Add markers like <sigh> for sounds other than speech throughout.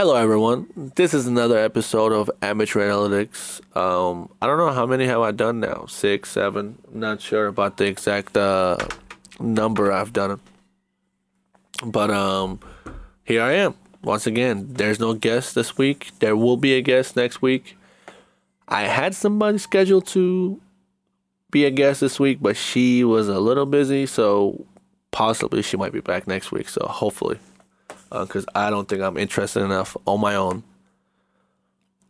Hello, everyone. This is another episode of Amateur Analytics. Um, I don't know how many have I done now. Six, seven. Not sure about the exact uh, number I've done. But um, here I am once again. There's no guest this week. There will be a guest next week. I had somebody scheduled to be a guest this week, but she was a little busy, so possibly she might be back next week. So hopefully because uh, I don't think I'm interested enough on my own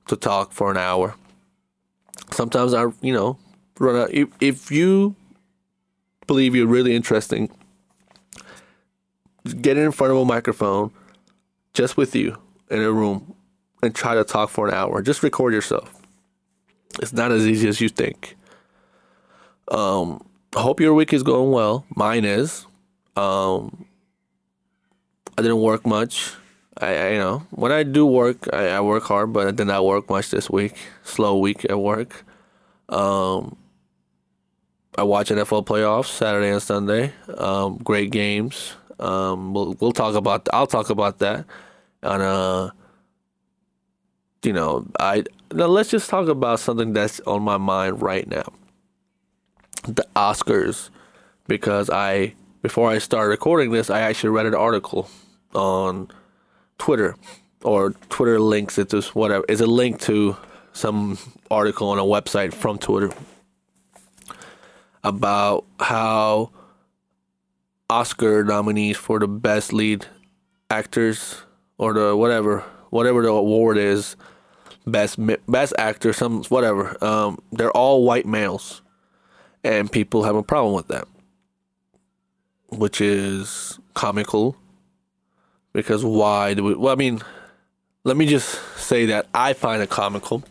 to talk for an hour. Sometimes I, you know, run out. If, if you believe you're really interesting, get in front of a microphone just with you in a room and try to talk for an hour. Just record yourself. It's not as easy as you think. Um, hope your week is going well. Mine is. Um, I didn't work much. I, I you know when I do work, I, I, work hard, but I did not work much this week. Slow week at work. Um, I watch NFL playoffs Saturday and Sunday. Um, great games. Um, we'll we'll talk about. I'll talk about that. And uh, you know, I now let's just talk about something that's on my mind right now. The Oscars, because I before I started recording this, I actually read an article on Twitter or Twitter links it to whatever. It's a link to some article on a website from Twitter about how Oscar nominees for the best lead actors or the whatever whatever the award is best best actor some whatever um, they're all white males and people have a problem with that which is comical because why do we? Well, I mean, let me just say that I find it comical.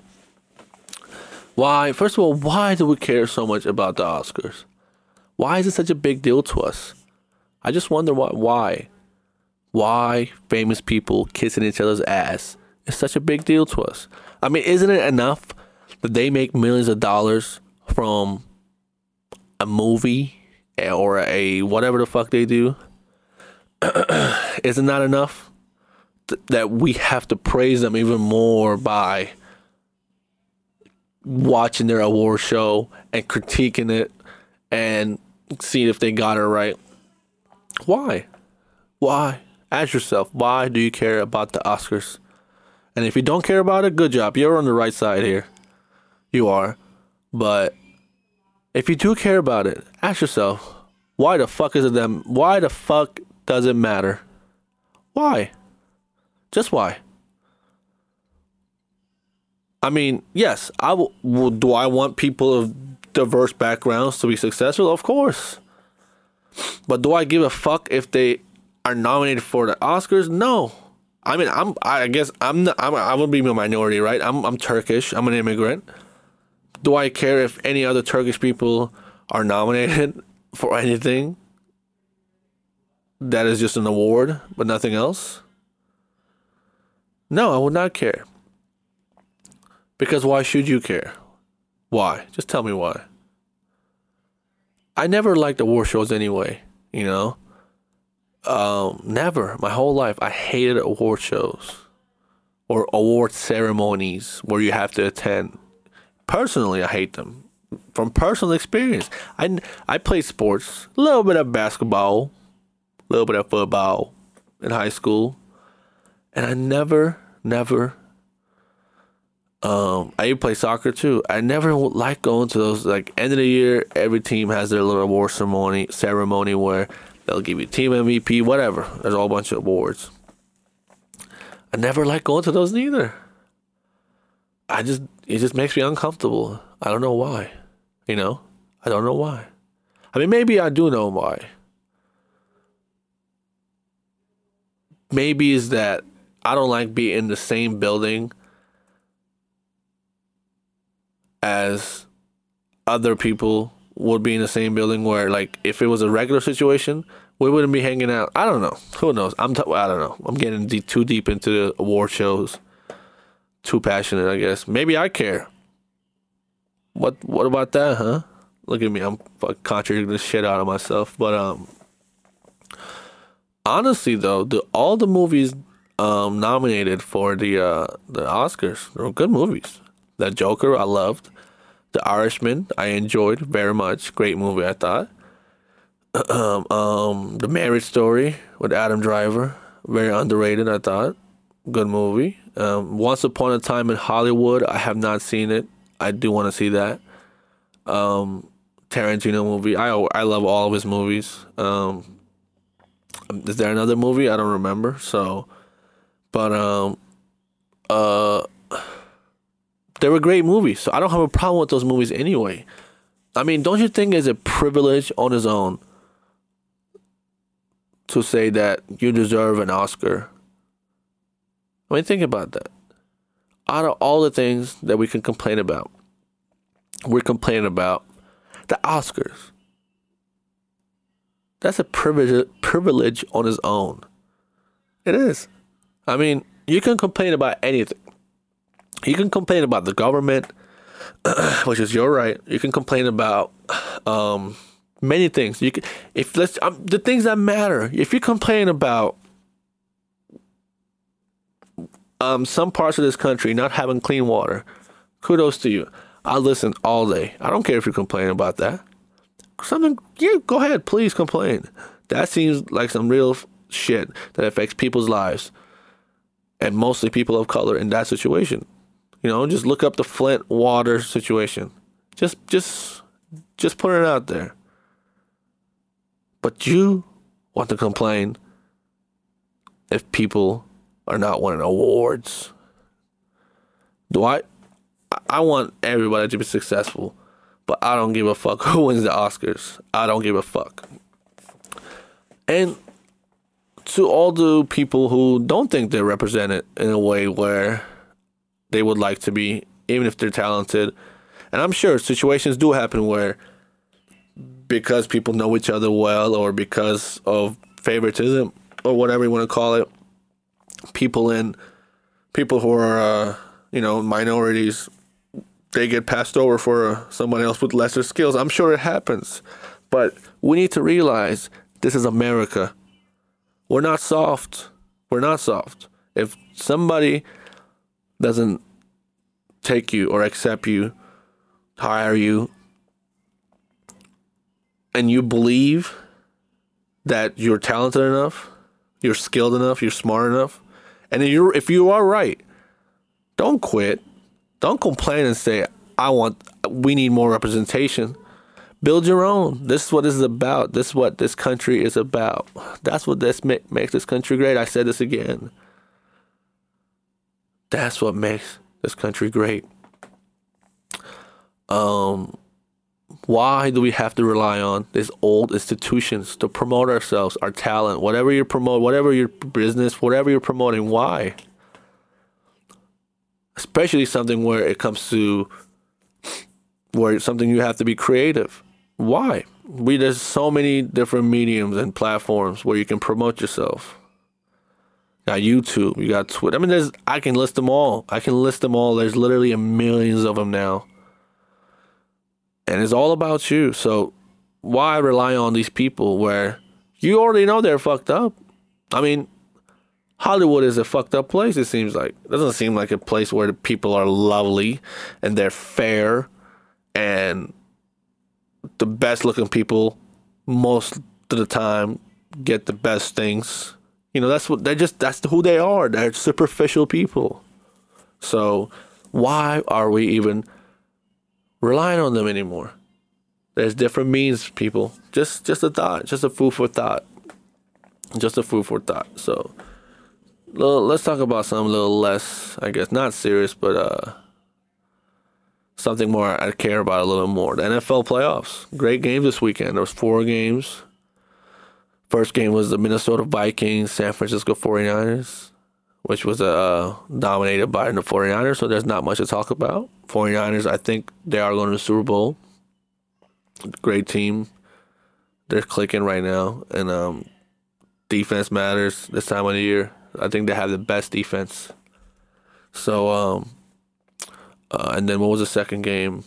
Why? First of all, why do we care so much about the Oscars? Why is it such a big deal to us? I just wonder why. Why? Why famous people kissing each other's ass is such a big deal to us? I mean, isn't it enough that they make millions of dollars from a movie or a whatever the fuck they do? <clears throat> isn't that enough? Th- that we have to praise them even more by watching their award show and critiquing it and seeing if they got it right. Why? Why? Ask yourself, why do you care about the Oscars? And if you don't care about it, good job. You're on the right side here. You are. But if you do care about it, ask yourself, why the fuck is it them? Why the fuck doesn't matter. Why? Just why? I mean, yes, I will. Do I want people of diverse backgrounds to be successful? Of course. But do I give a fuck if they are nominated for the Oscars? No. I mean, I'm. I guess I'm. Not, I'm. I would be a minority, right? I'm. I'm Turkish. I'm an immigrant. Do I care if any other Turkish people are nominated <laughs> for anything? That is just an award, but nothing else? No, I would not care. Because why should you care? Why? Just tell me why. I never liked award shows anyway, you know? Um, never. My whole life, I hated award shows or award ceremonies where you have to attend. Personally, I hate them. From personal experience, I, I played sports, a little bit of basketball, a little bit of football in high school, and I never, never. Um, I even play soccer too. I never like going to those like end of the year. Every team has their little award ceremony ceremony where they'll give you team MVP, whatever. There's a whole bunch of awards. I never like going to those neither. I just it just makes me uncomfortable. I don't know why. You know, I don't know why. I mean, maybe I do know why. Maybe is that I don't like being in the same building as other people would be in the same building where like if it was a regular situation we wouldn't be hanging out. I don't know. Who knows? I'm t- i don't know. I'm getting too deep into the award shows. Too passionate i guess. Maybe i care. What what about that huh? Look at me. I'm contradicting the shit out of myself. But um honestly though, the all the movies um, nominated for the uh, the Oscars. Were good movies. The Joker, I loved. The Irishman, I enjoyed very much. Great movie, I thought. <clears throat> Um, um, the Marriage Story with Adam Driver, very underrated, I thought. Good movie. Um, Once Upon a Time in Hollywood, I have not seen it. I do want to see that. Um, Tarantino movie. I I love all of his movies. Um, is there another movie? I don't remember. So, but um, uh, they were great movies. So I don't have a problem with those movies anyway. I mean, don't you think it's a privilege on its own to say that you deserve an Oscar? I mean, think about that. Out of all the things that we can complain about, we're complaining about the Oscars. That's a privilege privilege on its own. It is. I mean, you can complain about anything. You can complain about the government, <clears throat> which is your right. You can complain about um, many things. You can, if let's um, the things that matter. If you complain about um, some parts of this country not having clean water, kudos to you. I'll listen all day. I don't care if you complain about that. Something, yeah, go ahead, please complain. That seems like some real shit that affects people's lives, and mostly people of color in that situation. You know, just look up the Flint water situation. Just, just, just put it out there. But you want to complain if people are not winning awards. Do I? I want everybody to be successful, but I don't give a fuck who wins the Oscars. I don't give a fuck. And to all the people who don't think they're represented in a way where they would like to be, even if they're talented, and I'm sure situations do happen where because people know each other well or because of favoritism or whatever you want to call it, people in people who are uh, you know minorities they get passed over for uh, someone else with lesser skills. I'm sure it happens, but we need to realize this is America. We're not soft. We're not soft. If somebody doesn't take you or accept you, hire you, and you believe that you're talented enough, you're skilled enough, you're smart enough, and if you if you are right, don't quit. Don't complain and say I want we need more representation. Build your own. This is what this is about. This is what this country is about. That's what this make, makes this country great. I said this again. That's what makes this country great. Um why do we have to rely on these old institutions to promote ourselves, our talent, whatever you promote, whatever your business, whatever you're promoting? Why? Especially something where it comes to where it's something you have to be creative. Why? We there's so many different mediums and platforms where you can promote yourself. You got YouTube, you got Twitter. I mean, there's I can list them all. I can list them all. There's literally millions of them now and it's all about you. So why rely on these people where you already know they're fucked up? I mean, Hollywood is a fucked up place. It seems like it doesn't seem like a place where the people are lovely and they're fair and the best looking people most of the time get the best things. You know, that's what they're just that's who they are. They're superficial people. So why are we even relying on them anymore. There's different means, people. Just just a thought, just a food for thought. Just a food for thought. So let's talk about something a little less, I guess, not serious, but uh, something more I care about a little more. The NFL playoffs. Great games this weekend. There was four games. First game was the Minnesota Vikings, San Francisco 49ers, which was uh, dominated by the 49ers, so there's not much to talk about. 49ers, I think they are going to the Super Bowl. Great team. They're clicking right now. And um, defense matters this time of the year. I think they have the best defense. So, um, uh, and then what was the second game?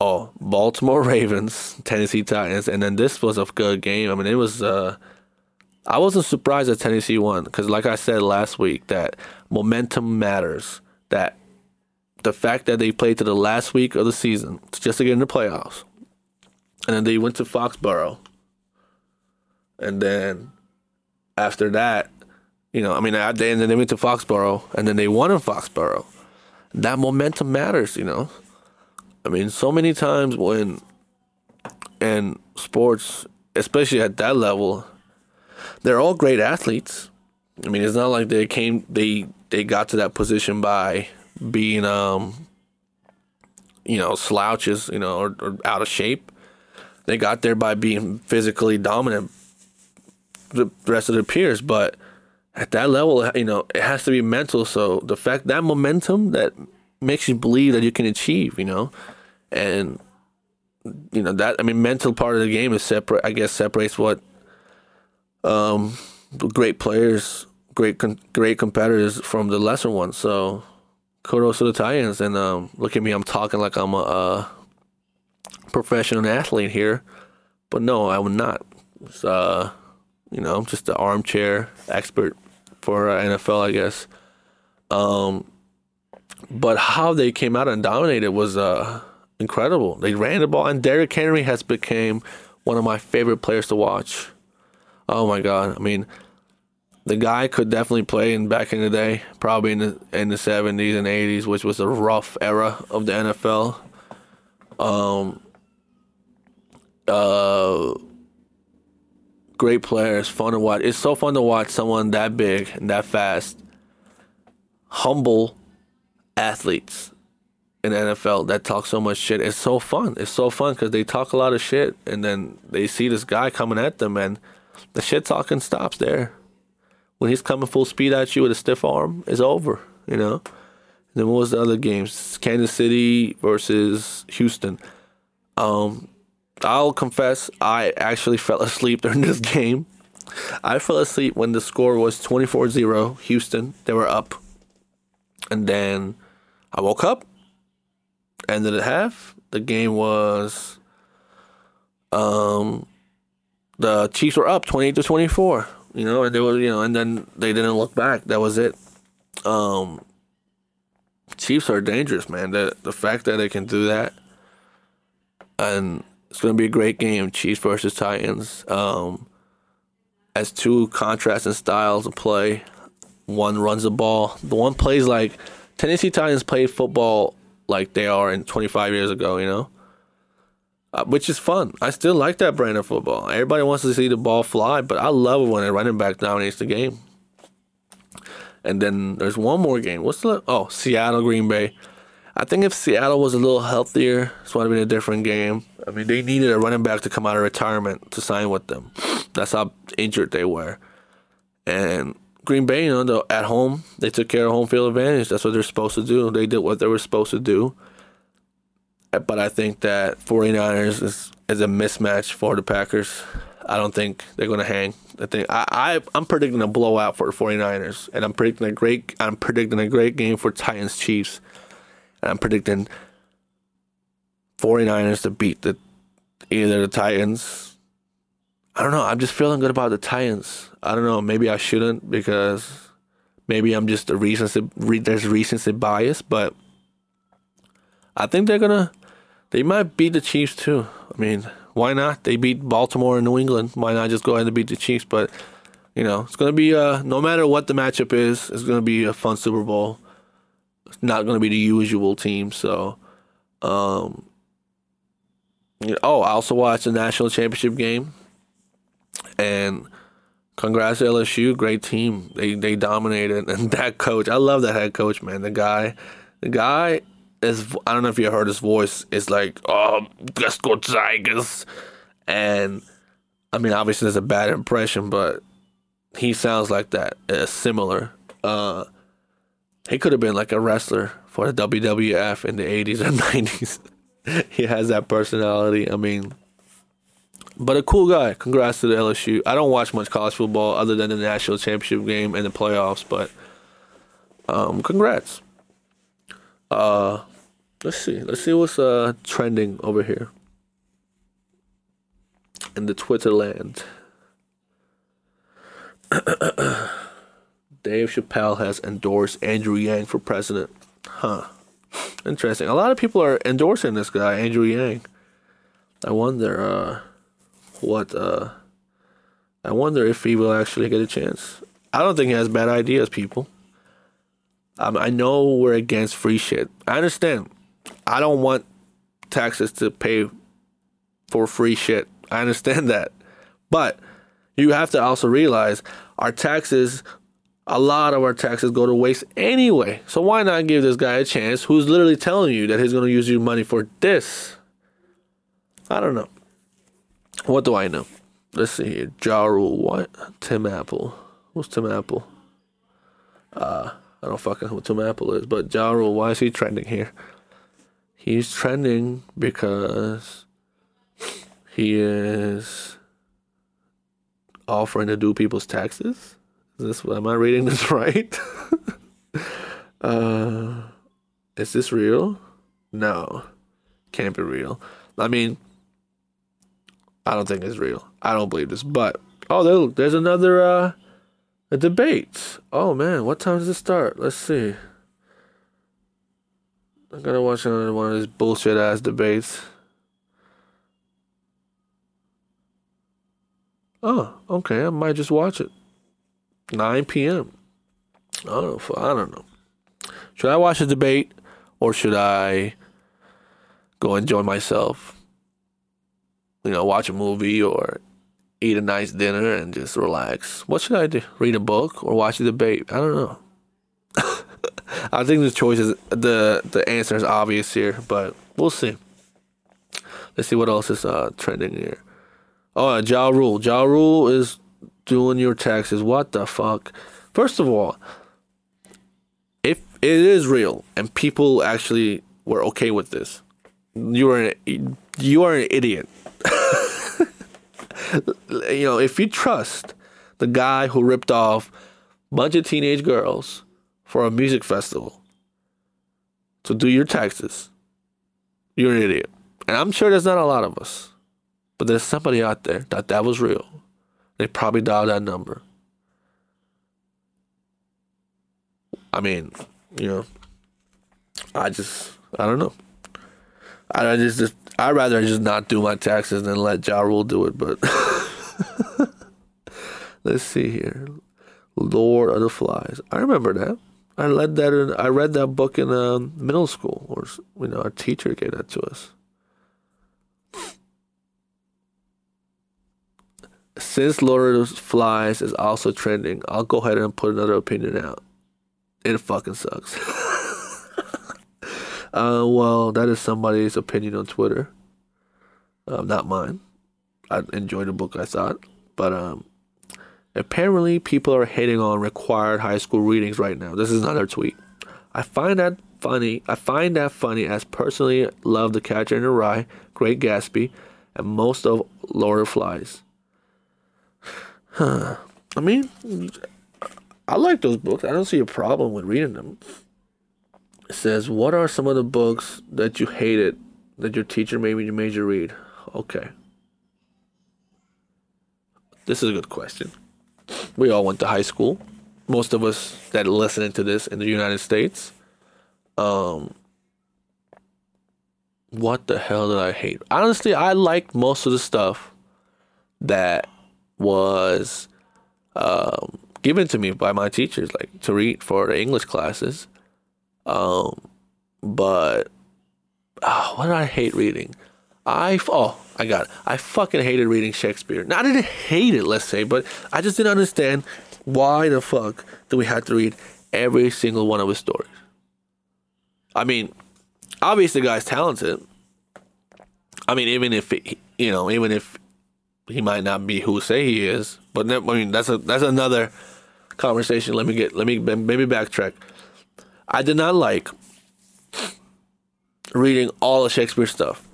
Oh, Baltimore <laughs> Ravens, Tennessee Titans. And then this was a good game. I mean, it was. Uh, I wasn't surprised that Tennessee won because, like I said last week, that momentum matters. That the fact that they played to the last week of the season just to get in the playoffs, and then they went to Foxborough, and then after that, you know, I mean, they, and then they went to Foxborough, and then they won in Foxborough. That momentum matters, you know. I mean, so many times when in sports, especially at that level, they're all great athletes. I mean, it's not like they came they they got to that position by being um you know slouches, you know, or, or out of shape. They got there by being physically dominant the rest of their peers, but at that level, you know, it has to be mental. So the fact that momentum that makes you believe that you can achieve, you know, and you know that I mean, mental part of the game is separate. I guess separates what um, great players, great great competitors from the lesser ones. So kudos to the Titans. And um, look at me, I'm talking like I'm a, a professional athlete here, but no, I am not. Uh, you know, I'm just an armchair expert for uh, NFL, I guess. Um, but how they came out and dominated was uh, incredible. They ran the ball, and Derrick Henry has become one of my favorite players to watch. Oh my god! I mean, the guy could definitely play in back in the day, probably in the in the seventies and eighties, which was a rough era of the NFL. Um. Uh. Great players, fun to watch. It's so fun to watch someone that big and that fast, humble athletes in NFL that talk so much shit. It's so fun. It's so fun because they talk a lot of shit, and then they see this guy coming at them, and the shit talking stops there. When he's coming full speed at you with a stiff arm, it's over, you know? And then what was the other games? Kansas City versus Houston. Um, I'll confess, I actually fell asleep during this <laughs> game. I fell asleep when the score was 24 0, Houston. They were up. And then I woke up, ended at half. The game was um the Chiefs were up 28 to 24, you know, and they were, you know, and then they didn't look back. That was it. Um, Chiefs are dangerous, man. The the fact that they can do that, and it's going to be a great game. Chiefs versus Titans. Um, as two contrasting styles of play. One runs the ball. The one plays like Tennessee Titans play football like they are in 25 years ago. You know, uh, which is fun. I still like that brand of football. Everybody wants to see the ball fly, but I love it when a running back dominates the game. And then there's one more game. What's the oh Seattle Green Bay? I think if Seattle was a little healthier, this would have been a different game. I mean, they needed a running back to come out of retirement to sign with them. That's how injured they were. And Green Bay, you know, at home, they took care of home field advantage. That's what they're supposed to do. They did what they were supposed to do but I think that 49ers is, is a mismatch for the Packers. I don't think they're going to hang. I think I, I I'm predicting a blowout for the 49ers and I'm predicting a great I'm predicting a great game for Titans Chiefs. I'm predicting 49ers to beat the either the Titans. I don't know. I'm just feeling good about the Titans. I don't know. Maybe I shouldn't because maybe I'm just a recency. There's recency bias, but I think they're gonna they might beat the Chiefs too. I mean, why not? They beat Baltimore and New England. Why not just go ahead and beat the Chiefs? But you know, it's gonna be uh, no matter what the matchup is, it's gonna be a fun Super Bowl. It's not gonna be the usual team. So, um, oh, I also watched the national championship game, and congrats to LSU, great team. They they dominated, <laughs> and that coach, I love that head coach, man. The guy, the guy is, I don't know if you heard his voice. It's like, oh, let's go Tigers, and I mean, obviously, it's a bad impression, but he sounds like that, uh, similar. Uh, he could have been like a wrestler for the WWF in the '80s and '90s. he has that personality. I mean, but a cool guy. Congrats to the LSU. I don't watch much college football other than the national championship game and the playoffs, but um, congrats. Uh, Let's see. Let's see what's uh trending over here in the Twitter land. <clears throat> Dave Chappelle has endorsed Andrew Yang for president. Huh. Interesting. A lot of people are endorsing this guy, Andrew Yang. I wonder uh, what. Uh, I wonder if he will actually get a chance. I don't think he has bad ideas, people. Um, I know we're against free shit. I understand. I don't want taxes to pay for free shit. I understand that. But you have to also realize our taxes, a lot of our taxes go to waste anyway. So why not give this guy a chance who's literally telling you that he's going to use your money for this? I don't know. What do I know? Let's see here. Ja Rule. What? Tim Apple. Who's Tim Apple? Uh, I don't fucking know who Tim Apple is, but Ja Rule, why is he trending here? He's trending because he is offering to do people's taxes. Is this am I reading this <laughs> right? <laughs> uh, is this real? No, can't be real. I mean, I don't think it's real. I don't believe this. But oh, there, there's another uh, a debate. Oh man, what time does it start? Let's see. I gotta watch another one of these bullshit ass debates. Oh, okay. I might just watch it. 9 p.m. I don't know. I don't know. Should I watch the debate or should I go enjoy myself? You know, watch a movie or eat a nice dinner and just relax. What should I do? Read a book or watch the debate? I don't know. <laughs> I think the choice is the the answer is obvious here, but we'll see. Let's see what else is uh, trending here. Oh, Ja Rule. Ja Rule is doing your taxes. What the fuck? First of all, if it is real and people actually were okay with this, you are an, you are an idiot. <laughs> you know, if you trust the guy who ripped off a bunch of teenage girls for a music festival to do your taxes, you're an idiot. And I'm sure there's not a lot of us. But there's somebody out there that that was real. They probably dialed that number. I mean, you know, I just, I don't know. I, just, just, I'd rather just not do my taxes than let Ja Rule do it. But <laughs> let's see here, Lord of the Flies. I remember that. I read that. In, I read that book in uh, middle school, or you know, our teacher gave that to us. Since Lord of the Flies is also trending, I'll go ahead and put another opinion out. It fucking sucks. <laughs> uh, well, that is somebody's opinion on Twitter. Uh, not mine. I enjoyed the book, I thought. But um, apparently, people are hating on required high school readings right now. This is another tweet. I find that funny. I find that funny as personally love The Catcher in the Rye, Great Gatsby, and most of Lord of Flies. Huh. I mean, I like those books. I don't see a problem with reading them. It says, What are some of the books that you hated that your teacher maybe made you read? Okay. This is a good question. We all went to high school. Most of us that listening to this in the United States. Um, what the hell did I hate? Honestly, I liked most of the stuff that was um, given to me by my teachers, like to read for the English classes. Um, but oh, what did I hate reading? I oh I got it. I fucking hated reading Shakespeare. Now I didn't hate it, let's say, but I just didn't understand why the fuck do we have to read every single one of his stories. I mean, obviously the guy's talented. I mean, even if it, you know, even if he might not be who say he is. But I mean, that's a that's another conversation. Let me get let me maybe backtrack. I did not like reading all of Shakespeare stuff.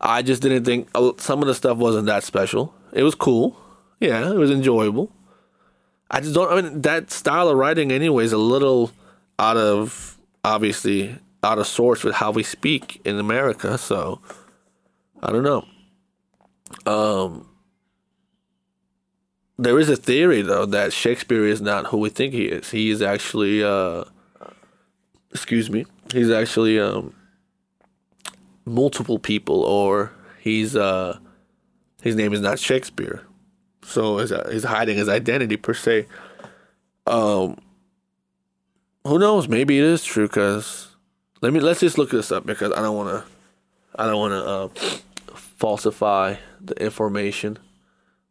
I just didn't think uh, some of the stuff wasn't that special. It was cool, yeah, it was enjoyable. I just don't. I mean, that style of writing, anyway, is a little out of obviously out of sorts with how we speak in America. So I don't know. Um, there is a theory though that Shakespeare is not who we think he is. He is actually, uh, excuse me, he's actually um, multiple people, or he's uh, his name is not Shakespeare, so he's, uh, hiding his identity per se. Um, who knows? Maybe it is true. Cause let me let's just look this up because I don't want to, I don't want to uh, falsify the information.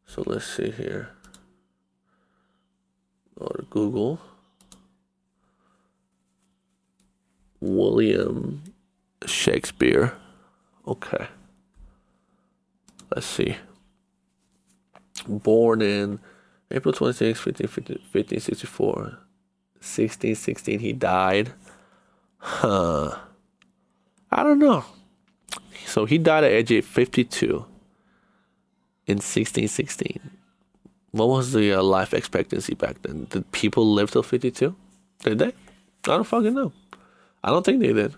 So let's see here. Go to Google. William Shakespeare. Okay. Let's see. Born in April 26, 1564. 1616, he died. Huh. I don't know. So he died at age 52 in 1616. What was the uh, life expectancy back then? Did people live till 52? Did they? I don't fucking know. I don't think they did.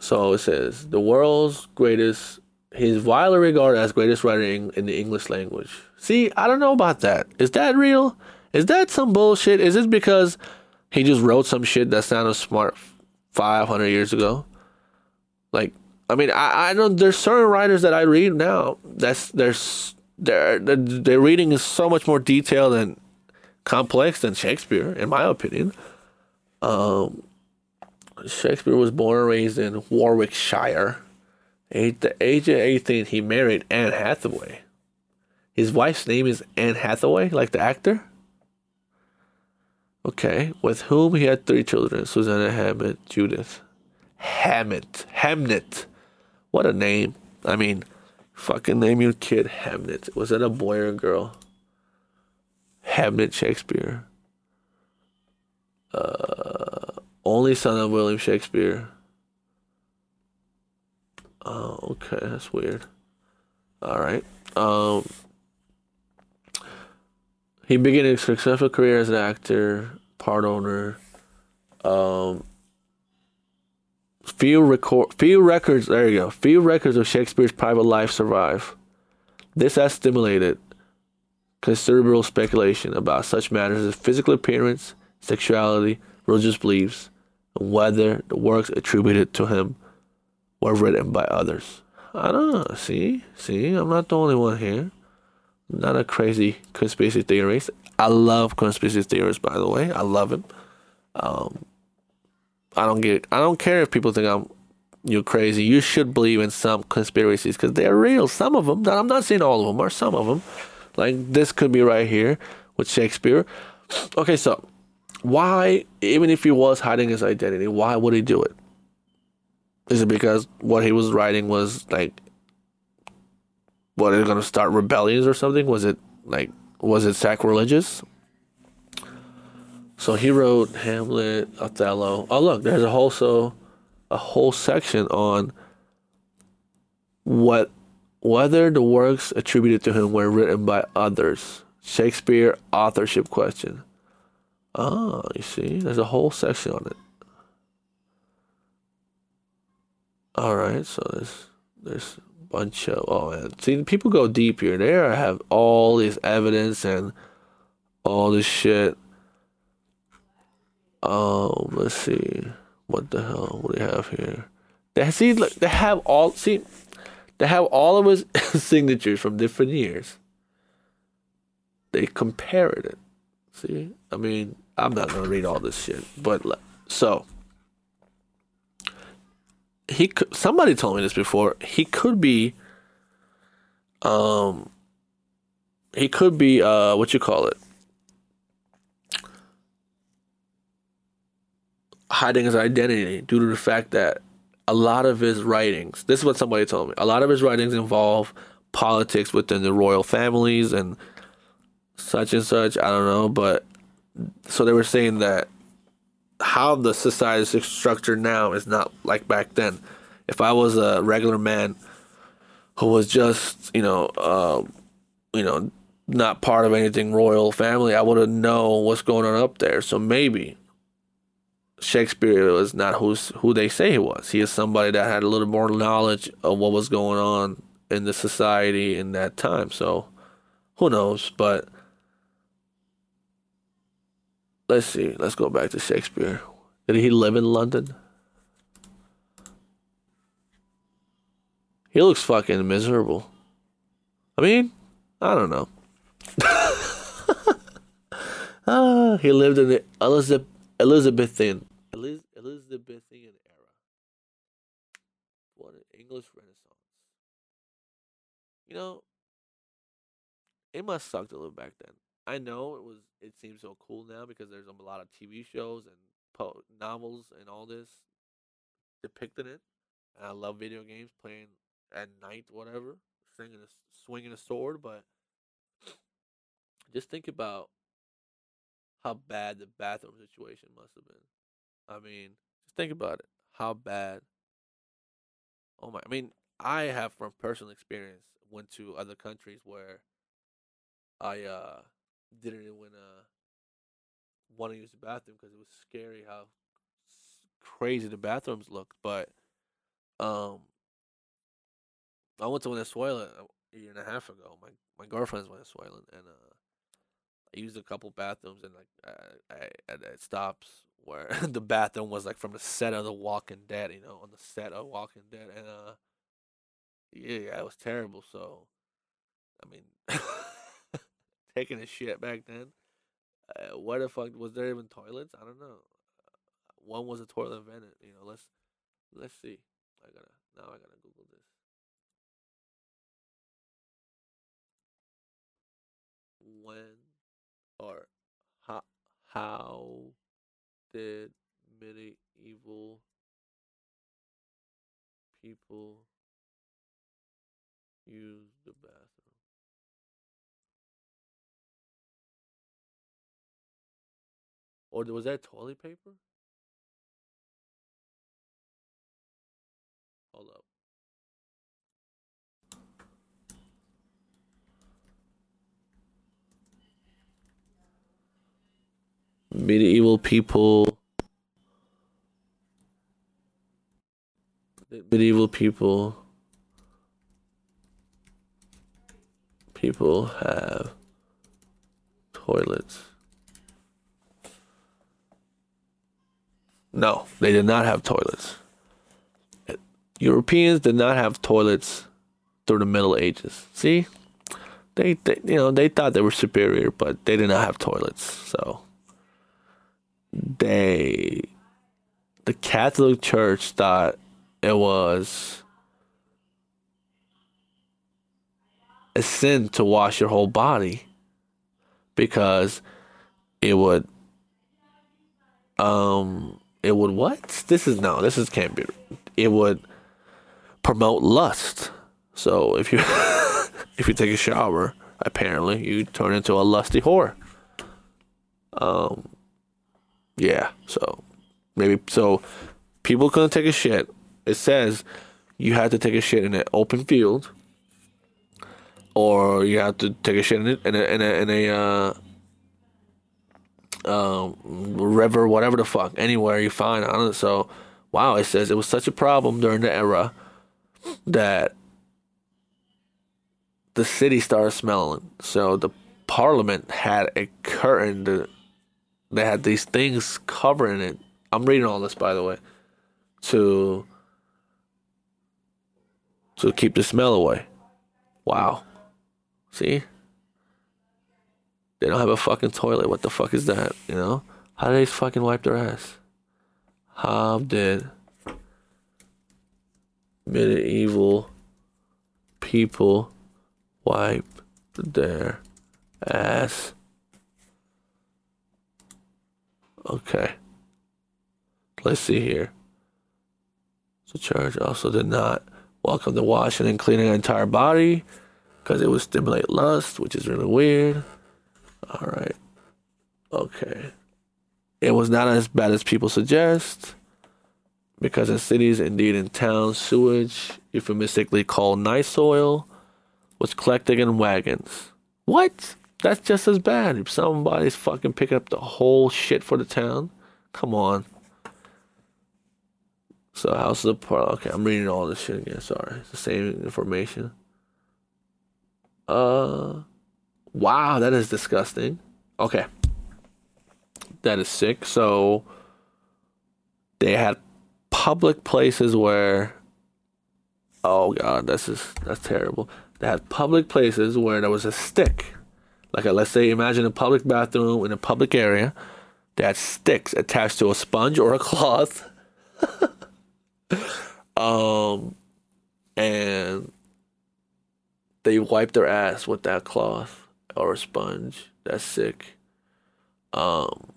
So it says the world's greatest. He's widely regarded as greatest writer in, in the English language. See, I don't know about that. Is that real? Is that some bullshit? Is it because he just wrote some shit that sounded smart 500 years ago? Like, I mean, I, I know there's certain writers that I read now that's there's their their reading is so much more detailed and complex than Shakespeare, in my opinion. Um, Shakespeare was born and raised in Warwickshire. At the age of 18, he married Anne Hathaway. His wife's name is Anne Hathaway, like the actor. Okay, with whom he had three children Susanna Hammett, Judith. Hammett. Hamnet. What a name. I mean, Fucking name your kid Hamnet. Was that a boy or a girl? Hamnet Shakespeare. Uh, only son of William Shakespeare. Oh, okay, that's weird. All right. Um, he began a successful career as an actor, part owner. Um, Few record, few records. There you go. Few records of Shakespeare's private life survive. This has stimulated considerable speculation about such matters as physical appearance, sexuality, religious beliefs, and whether the works attributed to him were written by others. I don't know. See, see, I'm not the only one here. not a crazy conspiracy theorist. I love conspiracy theorists, by the way. I love them. Um, I don't get. I don't care if people think I'm you're crazy. You should believe in some conspiracies because they're real. Some of them. I'm not saying all of them, or some of them. Like this could be right here with Shakespeare. Okay, so why, even if he was hiding his identity, why would he do it? Is it because what he was writing was like, what, are going to start rebellions or something? Was it like, was it sacrilegious? So he wrote Hamlet, Othello. Oh look, there's a whole so a whole section on what whether the works attributed to him were written by others. Shakespeare authorship question. Ah, you see, there's a whole section on it. All right, so there's there's a bunch of oh man, see people go deep here. There I have all this evidence and all this shit um, let's see. What the hell? What do have here? They see. Look, they have all. See, they have all of his <laughs> signatures from different years. They compared it. See, I mean, I'm not gonna read all this shit, but so he could. Somebody told me this before. He could be. Um. He could be. Uh, what you call it? Hiding his identity due to the fact that a lot of his writings, this is what somebody told me, a lot of his writings involve politics within the royal families and such and such. I don't know, but so they were saying that how the society is structured now is not like back then. If I was a regular man who was just, you know, uh, you know, not part of anything royal family, I wouldn't know what's going on up there. So maybe Shakespeare was not who's who they say he was. He is somebody that had a little more knowledge of what was going on in the society in that time. So who knows? But let's see. Let's go back to Shakespeare. Did he live in London? He looks fucking miserable. I mean, I don't know. <laughs> ah, he lived in the Elizabeth Elizabethan Eliz- Elizabethan era. What an English Renaissance. You know, it must suck to live back then. I know it was. It seems so cool now because there's a lot of TV shows and po- novels and all this depicting it. And I love video games, playing at night, whatever, swinging a swinging a sword. But just think about how bad the bathroom situation must have been. I mean, just think about it. How bad. Oh my! I mean, I have from personal experience went to other countries where I uh didn't even uh want to use the bathroom because it was scary how crazy the bathrooms looked. But um, I went to Venezuela a year and a half ago. My my girlfriend's Venezuelan, and uh, I used a couple bathrooms, and like I, I, it stops where <laughs> the bathroom was like from the set of The Walking Dead, you know, on the set of Walking Dead, and uh, yeah, yeah it was terrible. So, I mean, <laughs> taking a shit back then. Uh, what the fuck was there even toilets? I don't know. One was a toilet invented. You know, let's let's see. I gotta now. I gotta Google this. When or how how did medieval people use the bathroom? Or was that toilet paper? Hold up. Medieval people. Medieval people. People have toilets. No, they did not have toilets. Europeans did not have toilets through the Middle Ages. See, they, they you know they thought they were superior, but they did not have toilets. So they, the Catholic Church thought it was a sin to wash your whole body because it would um it would what? This is no, this is can't be. It would promote lust. So if you <laughs> if you take a shower, apparently you turn into a lusty whore. Um, yeah. So maybe so people couldn't take a shit. It says you had to take a shit in an open field, or you have to take a shit in a in a in a, in a uh, um, river, whatever the fuck, anywhere you find it. So, wow, it says it was such a problem during the era that the city started smelling. So the parliament had a curtain. To, they had these things covering it. I'm reading all this, by the way, to to keep the smell away. Wow. See? They don't have a fucking toilet. What the fuck is that? You know? How do they fucking wipe their ass? How did medieval people wipe their ass? Okay. Let's see here. So church also did not welcome the washing and cleaning the entire body because it would stimulate lust, which is really weird. All right. Okay. It was not as bad as people suggest, because in cities, indeed in towns, sewage, euphemistically called night soil, was collected in wagons. What? That's just as bad. If somebody's fucking picking up the whole shit for the town, come on. So House of the Park. Okay, I'm reading all this shit again. Sorry, it's the same information. Uh, Wow, that is disgusting. Okay. That is sick. So they had public places where oh god, this is that's terrible. They had public places where there was a stick. Like a, let's say imagine a public bathroom in a public area. Had sticks attached to a sponge or a cloth. <laughs> um and they wipe their ass with that cloth or a sponge. That's sick. Um,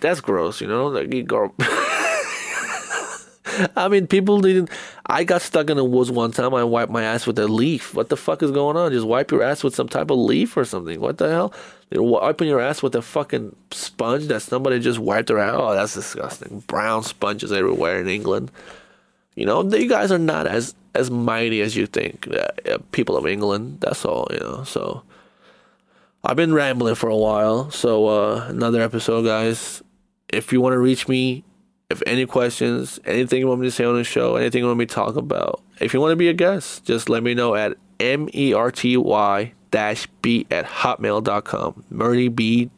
that's gross, you know. Like you go. <laughs> <laughs> I mean, people didn't. I got stuck in the woods one time. I wiped my ass with a leaf. What the fuck is going on? Just wipe your ass with some type of leaf or something. What the hell? You're wiping your ass with a fucking sponge that somebody just wiped ass. Oh, that's disgusting. Brown sponges everywhere in England. You know, you guys are not as as mighty as you think. Uh, people of England. That's all. You know. So I've been rambling for a while. So uh, another episode, guys. If you want to reach me, if any questions, anything you want me to say on the show, anything you want me to talk about, if you want to be a guest, just let me know at m e r t y dash b at hotmail.com. Merty b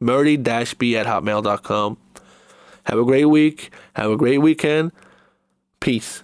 merty dash b at hotmail.com. Have a great week. Have a great weekend. Peace.